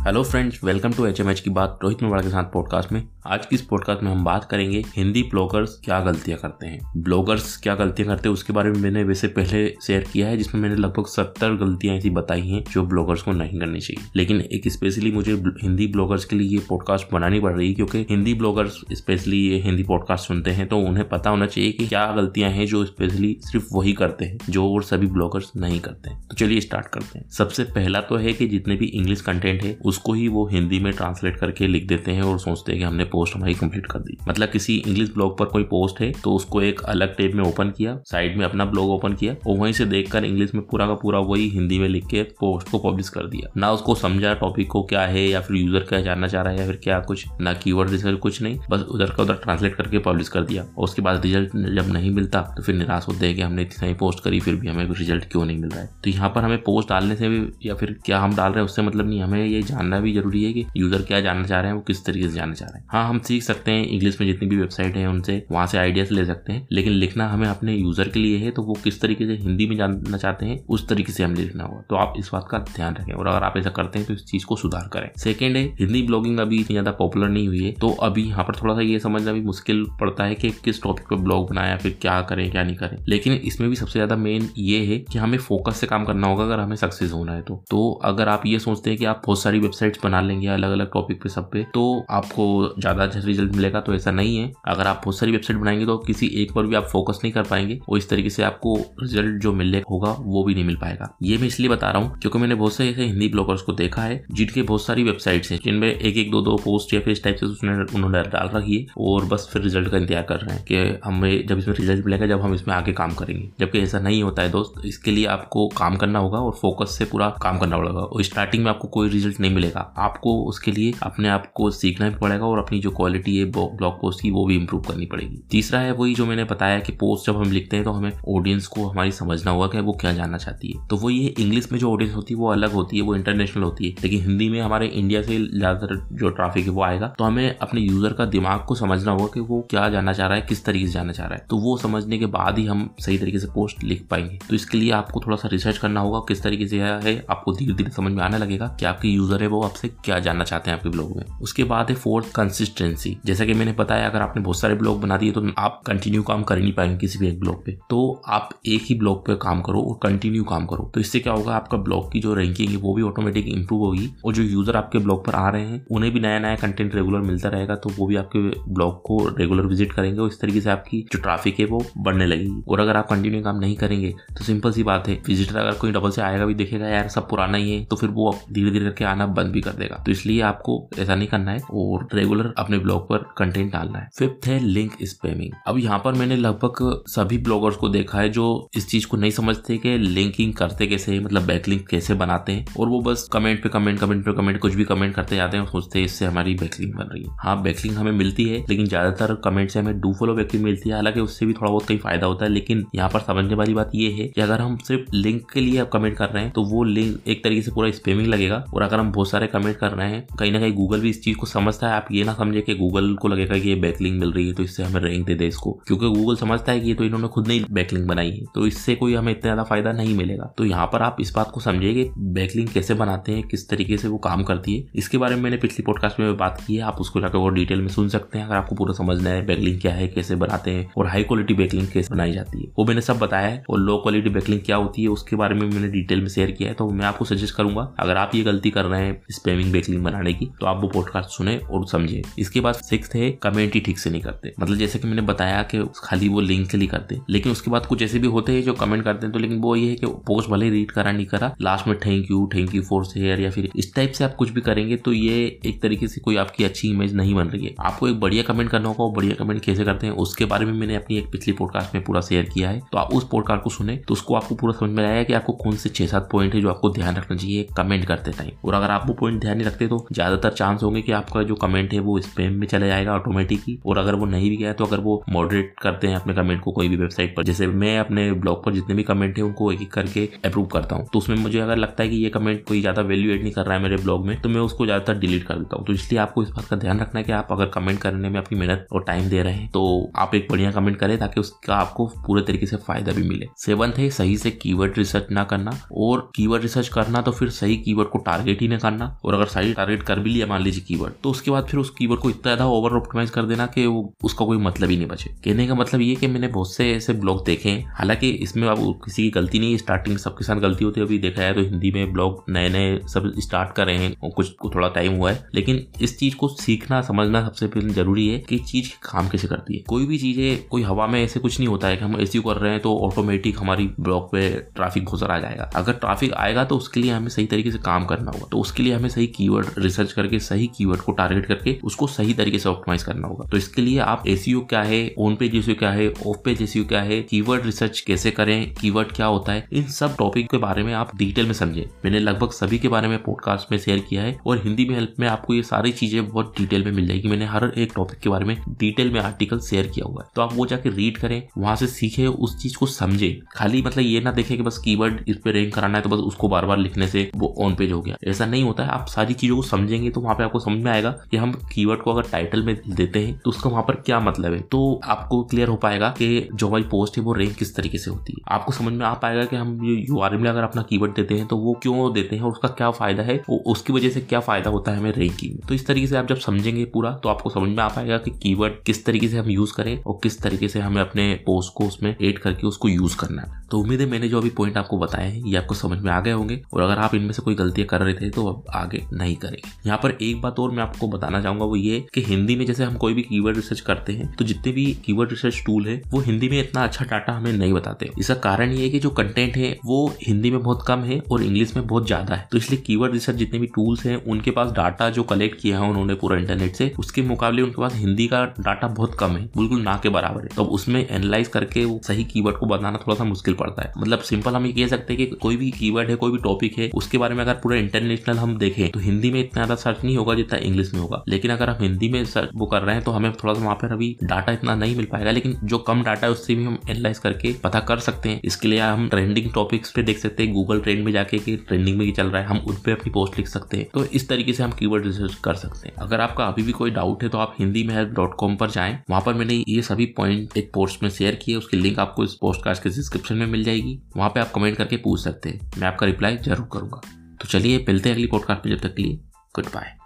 Hello friends welcome to HMH की बात रोहित मेवाड़ा के साथ पॉडकास्ट में। आज की इस पॉडकास्ट में हम बात करेंगे हिंदी ब्लॉगर्स क्या गलतियाँ करते हैं। ब्लॉगर्स क्या गलतियाँ करते हैं उसके बारे में मैंने वैसे पहले शेयर किया है, जिसमें मैंने लगभग सत्तर गलतियाँ ऐसी बताई हैं जो ब्लॉगर्स को नहीं करनी चाहिए। लेकिन एक स्पेशली मुझे हिंदी ब्लॉगर्स के लिए ये पॉडकास्ट बनानी पड़ रही है, क्योंकि हिंदी ब्लॉगर्स स्पेशली ये हिंदी पॉडकास्ट सुनते हैं तो उन्हें पता होना चाहिए कि क्या गलतियाँ हैं जो स्पेशली सिर्फ़ वही करते हैं, जो और सभी ब्लॉगर्स नहीं करते तो चलिए स्टार्ट करते हैं। सबसे पहला तो है कि जितने भी इंग्लिश कंटेंट है उसको ही वो हिंदी में ट्रांसलेट करके लिख देते हैं और सोचते हैं कि हमने पोस्ट हमारी कंप्लीट कर दी। मतलब किसी इंग्लिश ब्लॉग पर कोई पोस्ट है तो उसको एक अलग टेप में ओपन किया साइड में अपना ब्लॉग ओपन किया और वहीं से देखकर इंग्लिश में पूरा का पूरा वही हिंदी में लिख के पोस्ट को पब्लिश कर दिया। ना उसको समझा टॉपिक को क्या है या फिर यूज़र क्या जानना चाह रहा है या फिर क्या कुछ, ना कीवर्ड रिसर्च कुछ नहीं, बस उधर का उधर ट्रांसलेट करके पब्लिश कर दिया। और उसके बाद रिज़ल्ट जब नहीं मिलता तो फिर निराश होते हैं कि हमने इतनी सारी पोस्ट करी, फिर भी हमें रिज़ल्ट क्यों नहीं मिल रहा है? तो यहाँ पर हमें पोस्ट डालने से भी या फिर क्या हम डाल रहे हैं, उससे मतलब नहीं, हमें ये जानना भी ज़रूरी है कि यूज़र क्या जानना चाह रहे हैं, वो किस तरीके से जानना चाह रहे हैं। हाँ हम सीख सकते हैं इंग्लिश में जितनी भी वेबसाइट है, उनसे वहाँ से आइडियाज़ ले सकते हैं, लेकिन लिखना हमें अपने यूज़र के लिए है तो वो किस तरीके से हिंदी में जानना चाहते हैं, उस तरीके से हमें लिखना होगा। तो आप इस बात का ध्यान रखें, और अगर आप ऐसा करते हैं तो इस चीज़ को सुधार करें। सेकेंड है, हिंदी ब्लॉगिंग अभी इतनी ज़्यादा पॉपुलर नहीं हुई है तो अभी यहाँ पर थोड़ा सा ये समझना भी मुश्किल पड़ता है कि किस टॉपिक पर ब्लॉग बनाया फिर क्या करें, क्या नहीं करें। लेकिन इसमें भी सबसे ज़्यादा मेन ये है कि हमें फोकस से काम करना होगा, अगर हमें सक्सेस होना है तो। तो अगर आप ये सोचते हैं कि आप बहुत सारी वेबसाइट्स बना लेंगे अलग अलग टॉपिक पे सब पे तो आपको ज़्यादा अच्छा रिज़ल्ट मिलेगा तो ऐसा नहीं है। अगर आप बहुत सारी वेबसाइट बनाएँगे तो किसी एक पर भी आप फोकस नहीं कर पाएँगे, और इस तरीके से आपको रिज़ल्ट जो मिलने होगा, वो भी नहीं मिल पाएगा। ये मैं इसलिए बता रहा हूँ, क्योंकि मैंने बहुत सारे ऐसे हिंदी ब्लॉगर्स को देखा है, जिनके बहुत सारी वेबसाइट्स हैं, जिनमें एक एक दो दो पोस्ट या फिर इस टाइप से उसने, उन्होंने डाल रखी है, और बस फिर रिज़ल्ट का इंतज़ार कर रहे हैं कि हमें जब इसमें रिज़ल्ट मिलेगा, जब हम इसमें आगे काम करेंगे। जबकि ऐसा नहीं होता है दोस्त, इसके लिए आपको काम करना होगा, और फोकस से पूरा काम करना पड़ेगा और स्टार्टिंग में आपको कोई रिज़ल्ट नहीं मिलेगा। आपको उसके लिए अपने आप को सीखना भी पड़ेगा और अपनी जो क्वालिटी है ब्लॉग पोस्ट की, वो भी इम्प्रूव करनी पड़ेगी। तीसरा है वही जो मैंने बताया कि पोस्ट जब हम लिखते हैं तो हमें ऑडियंस को हमारी समझना होगा कि वो क्या जानना चाहती है। तो वो ये इंग्लिश में जो ऑडियंस होती है, वो अलग होती है, वो इंटरनेशनल होती है। लेकिन हिंदी में हमारे इंडिया से ज़्यादातर जो ट्रैफ़िक है, वो आएगा। तो हमें अपने यूज़र का दिमाग को समझना होगा कि वो क्या जानना चाह रहा है, किस तरीके से जानना चाह रहा है। तो वो समझने के बाद ही हम सही तरीके से पोस्ट लिख पाएँगे। तो इसके लिए आपको थोड़ा सा रिसर्च करना होगा, किस तरीके से है, आपको धीरे धीरे समझ में आने लगेगा कि आपके यूज़र है वो आपसे क्या जानना चाहते हैं आपके ब्लॉग में? उसके बाद है फोर्थ कंसिस्टेंसी जैसा कि मैंने बताया, अगर आपने बहुत सारे ब्लॉग बना दिए तो आप कंटिन्यू काम कर ही नहीं पाएँगे किसी भी एक ब्लॉग पे। तो आप एक ही ब्लॉग पे काम करो और कंटिन्यू काम करो। तो इससे क्या होगा, आपका ब्लॉग की जो रैंकिंग है, वो भी ऑटोमेटिक इंप्रूव होगी और जो यूज़र आपके ब्लॉग पर आ रहे हैं, उन्हें भी नया नया कंटेंट रेगुलर मिलता रहेगा तो वो भी आपके ब्लॉग को रेगुलर विज़िट करेंगे और इस तरीके से आपकी जो ट्रैफ़िक है, वो बढ़ने लगेगी। और अगर आप कंटिन्यू काम नहीं करेंगे तो सिंपल सी बात है विजिटर अगर कोई डबल से आएगा भी, देखेगा, यार, सब पुराना ही है। तो फिर वो धीरे धीरे करके आना बंद भी कर देगा। तो इसलिए आपको ऐसा नहीं करना है और रेगुलर अपने ब्लॉग पर कंटेंट डालना है। फिफ्थ है लिंक स्पैमिंग अब यहाँ पर मैंने लगभग सभी ब्लॉगर्स को देखा है जो इस चीज़ को नहीं समझते कि लिंकिंग करते कैसे मतलब बैकलिंक कैसे बनाते हैं। और वो बस कमेंट पे कमेंट कमेंट पे कमेंट कुछ भी कमेंट करते जाते हैं सोचते हैं इससे हमारी बैकलिंग बन रही है। हाँ बैकलिंग हमें मिलती है, लेकिन ज़्यादातर कमेंट से हमें डू फॉलो बैकलिंग मिलती है। हालाँकि उससे भी थोड़ा बहुत कहीं फ़ायदा होता है, लेकिन यहाँ पर समझने वाली बात ये है कि अगर हम सिर्फ़ लिंक के लिए कमेंट कर रहे हैं तो वो लिंक एक तरीके से पूरा स्पेमिंग लगेगा। और अगर हम बहुत सारे कमेंट कर रहे हैं। कहीं ना कहीं गूगल भी इस चीज़ को समझता है। आप ये ना समझे कि गूगल को लगेगा कि ये बैकलिंग मिल रही है तो इससे हमें रैंक दे दे इसको। क्योंकि गूगल समझता है कि ये तो इन्होंने खुद नहीं बैकलिंग बनाई है। तो इससे कोई हमें इतना ज़्यादा फ़ायदा नहीं मिलेगा। तो यहाँ पर आप इस बात को समझिए कि बैकलिंग कैसे बनाते हैं, किस तरीके से वो काम करती है। इसके बारे में मैंने पिछली पॉडकास्ट में बात की है। आप उसको जाकर और डिटेल में सुन सकते हैं। अगर आपको पूरा समझना है बैकलिंग क्या है, कैसे बनाते हैं और हाई क्वालिटी बैकलिंग कैसे बनाई जाती है। वो मैंने सब बताया है और लो क्वालिटी बैकलिंग क्या होती है, उसके बारे में मैंने डिटेल में शेयर किया है। तो मैं आपको सजेस्ट करूँगा, अगर आप ये गलती कर रहे हैं स्पेमिंग बैकलिंग बनाने की तो आप वो पॉडकास्ट सुने और समझे। इसके बाद सिक्स है ही ठीक से नहीं करते। मतलब जैसे कि मैंने बताया कि खाली वो लिंक के लिए करते। लेकिन उसके बाद कुछ ऐसे भी होते हैं जो कमेंट करते हैं तो लेकिन वो ये है कि पोस्ट भले रीड करा, नहीं करा लास्ट में thank you thank you for share या फिर इस टाइप से आप कुछ भी करेंगे तो ये एक तरीके से कोई आपकी अच्छी इमेज नहीं बन रही है। आपको एक बढ़िया कमेंट करना होगा बढ़िया कमेंट कैसे करते हैं, उसके बारे में मैंने अपनी एक पिछली पॉडकास्ट में पूरा शेयर किया है। तो आप उस पॉडकास्ट को सुने तो उसको आपको पूरा समझ में आया कि आपको कौन से छह सात पॉइंट है जो आपको ध्यान रखना चाहिए कमेंट करते टाइम और अगर आप वो पॉइंट ध्यान नहीं रखते तो ज़्यादातर चांस होंगे कि आपका जो कमेंट है वो स्पेम में चला जाएगा ऑटोमेटिक ही। और अगर वो नहीं भी गया तो अगर वो मॉडरेट करते हैं अपने कमेंट को कोई भी वेबसाइट पर। जैसे मैं अपने ब्लॉग पर जितने भी कमेंट है, उनको एक एक करके अप्रूव करता हूँ। तो उसमें मुझे अगर लगता है कि ये कमेंट कोई ज़्यादा वैल्यू एड नहीं कर रहा है मेरे ब्लॉग में तो मैं उसको ज़्यादातर डिलीट कर देता हूँ। तो इसलिए आपको इस बात का ध्यान रखना है कि आप अगर कमेंट करने में अपनी मेहनत और टाइम दे रहे हैं तो आप एक बढ़िया कमेंट करें ताकि उसका आपको पूरे तरीके से फ़ायदा भी मिले। सेवंथ है सही से कीवर्ड रिसर्च ना करना। और कीवर्ड रिसर्च करना तो फिर सही कीवर्ड को टारगेट ही ना करना और अगर साइट टारगेट कर भी लिया, मान लीजिए कीवर्ड तो उसके बाद फिर उस कीवर्ड को इतना ज़्यादा ओवर ऑप्टिमाइज कर देना कि वो, उसका कोई मतलब ही नहीं बचे। कहने का मतलब ये कि मैंने बहुत से ऐसे ब्लॉग देखे हैं। हालाँकि इसमें अब किसी की गलती नहीं स्टार्टिंग में सबके साथ गलती होती है। अभी देखा जाए तो हिंदी में ब्लॉग नए नए सब स्टार्ट कर रहे हैं और कुछ को थोड़ा टाइम हुआ है। लेकिन इस चीज़ को सीखना, समझना सबसे पहले ज़रूरी है कि चीज़ काम कैसे करती है। कोई भी चीज़ें, कोई हवा में ऐसे कुछ नहीं होता है कि हम ऐसी कर रहे हैं तो ऑटोमेटिक हमारी ब्लॉग पे ट्रैफ़िक घुसर आ जाएगा। अगर ट्रैफ़िक आएगा तो उसके लिए हमें सही तरीके से काम करना होगा। तो उसके लिए हमें सही कीवर्ड रिसर्च करके, सही कीवर्ड को टारगेट करके, उसको सही तरीके से ऑप्टिमाइज करना होगा। तो इसके लिए आप एसीओ क्या है ऑन पेज एसीओ क्या है ऑफ़ पेज एसीओ क्या है कीवर्ड रिसर्च कैसे करें कीवर्ड क्या होता है, इन सब टॉपिक के बारे में आप डिटेल में समझे। मैंने लगभग सभी के बारे में पॉडकास्ट में शेयर किया है और हिंदी में हेल्प में आपको ये सारी चीज़ें बहुत डिटेल में मिल जाएगी। मैंने हर एक टॉपिक के बारे में डिटेल में आर्टिकल शेयर किया हुआ है। तो आप वो जाके रीड करें, वहाँ से सीखे, उस चीज़ को समझे। खाली मतलब ये ना देखे कि बस कीवर्ड इस पे रैंक कराना है तो बस उसको बार बार लिखने से वो ऑन पेज हो गया। ऐसा नहीं होता है, आप सारी चीज़ों को समझेंगे तो वहाँ पे आपको समझ में आएगा कि हम कीवर्ड को अगर टाइटल में देते हैं तो उसका वहाँ पर क्या मतलब है? तो आपको क्लियर हो पाएगा कि जो हमारी पोस्ट है, वो रैंक किस तरीके से होती है। आपको समझ में आ पाएगा कि हम यू आर में अगर अपना कीवर्ड देते हैं तो वो क्यों देते हैं और उसका क्या फ़ायदा है उसकी वजह से क्या फ़ायदा होता है हमें रैंकिंग तो इस तरीके से आप जब समझेंगे पूरा तो आपको समझ में आ पाएगा कि कीवर्ड किस तरीके से हम यूज़ करें और किस तरीके से हमें अपने पोस्ट को उसमें एड करके उसको यूज़ करना है। तो उम्मीद है मैंने जो अभी पॉइंट आपको बताए हैं, ये आपको समझ में आ गए होंगे और अगर आप इनमें से कोई गलतियाँ कर रहे थे तो आगे नहीं करेंगे यहाँ पर एक बात और मैं आपको बताना चाहूँगा, वो ये कि हिंदी में जैसे हम कोई भी कीवर्ड रिसर्च करते हैं तो जितने भी कीवर्ड रिसर्च टूल है, वो हिंदी में इतना अच्छा डाटा हमें नहीं बताते। इसका कारण ये है कि जो कंटेंट है, वो हिंदी में बहुत कम है और इंग्लिश में बहुत ज़्यादा है। तो इसलिए कीवर्ड रिसर्च जितने भी टूल्स हैं, उनके पास डाटा जो कलेक्ट किया है उन्होंने पूरा इंटरनेट से, उसके मुकाबले उनके पास हिंदी का डाटा बहुत कम है। बिल्कुल ना के बराबर है। तो उसमें एनालाइज करके वो सही कीवर्ड को बताना थोड़ा सा मुश्किल पड़ता है। मतलब सिंपल हम ये कह सकते हैं कि कोई भी कीवर्ड है, कोई भी टॉपिक है, उसके बारे में अगर पूरा इंटरनेशनल हम देखें तो हिंदी में इतना ज़्यादा सर्च नहीं होगा जितना इंग्लिश में होगा। लेकिन अगर हम हिंदी में सर्च वो कर रहे हैं तो हमें थोड़ा सा वहाँ पर अभी डाटा इतना नहीं मिल पाएगा, लेकिन जो कम डाटा है, उससे भी हम एनालाइज करके पता कर सकते हैं। इसके लिए हम ट्रेंडिंग टॉपिक्स पे देख सकते हैं गूगल ट्रेंड में जाके कि ट्रेंडिंग में चल रहा है, हम उन पर अपनी पोस्ट लिख सकते हैं। तो इस तरीके से हम कीवर्ड रिसर्च कर सकते हैं। अगर आपका अभी भी कोई डाउट है तो आप हिंदी में डॉट कॉम पर जाएँ। वहाँ पर मैंने ये सभी पॉइंट एक पोस्ट में शेयर किए, उसकी लिंक आपको इस पोस्ट के डिस्क्रिप्शन में मिल जाएगी। वहाँ पे आप कमेंट करके पूछ सकते हैं। मैं आपका रिप्लाई ज़रूर करूँगा। तो चलिए मिलते हैं अगली पॉडकास्ट में जब तक के लिए गुड बाय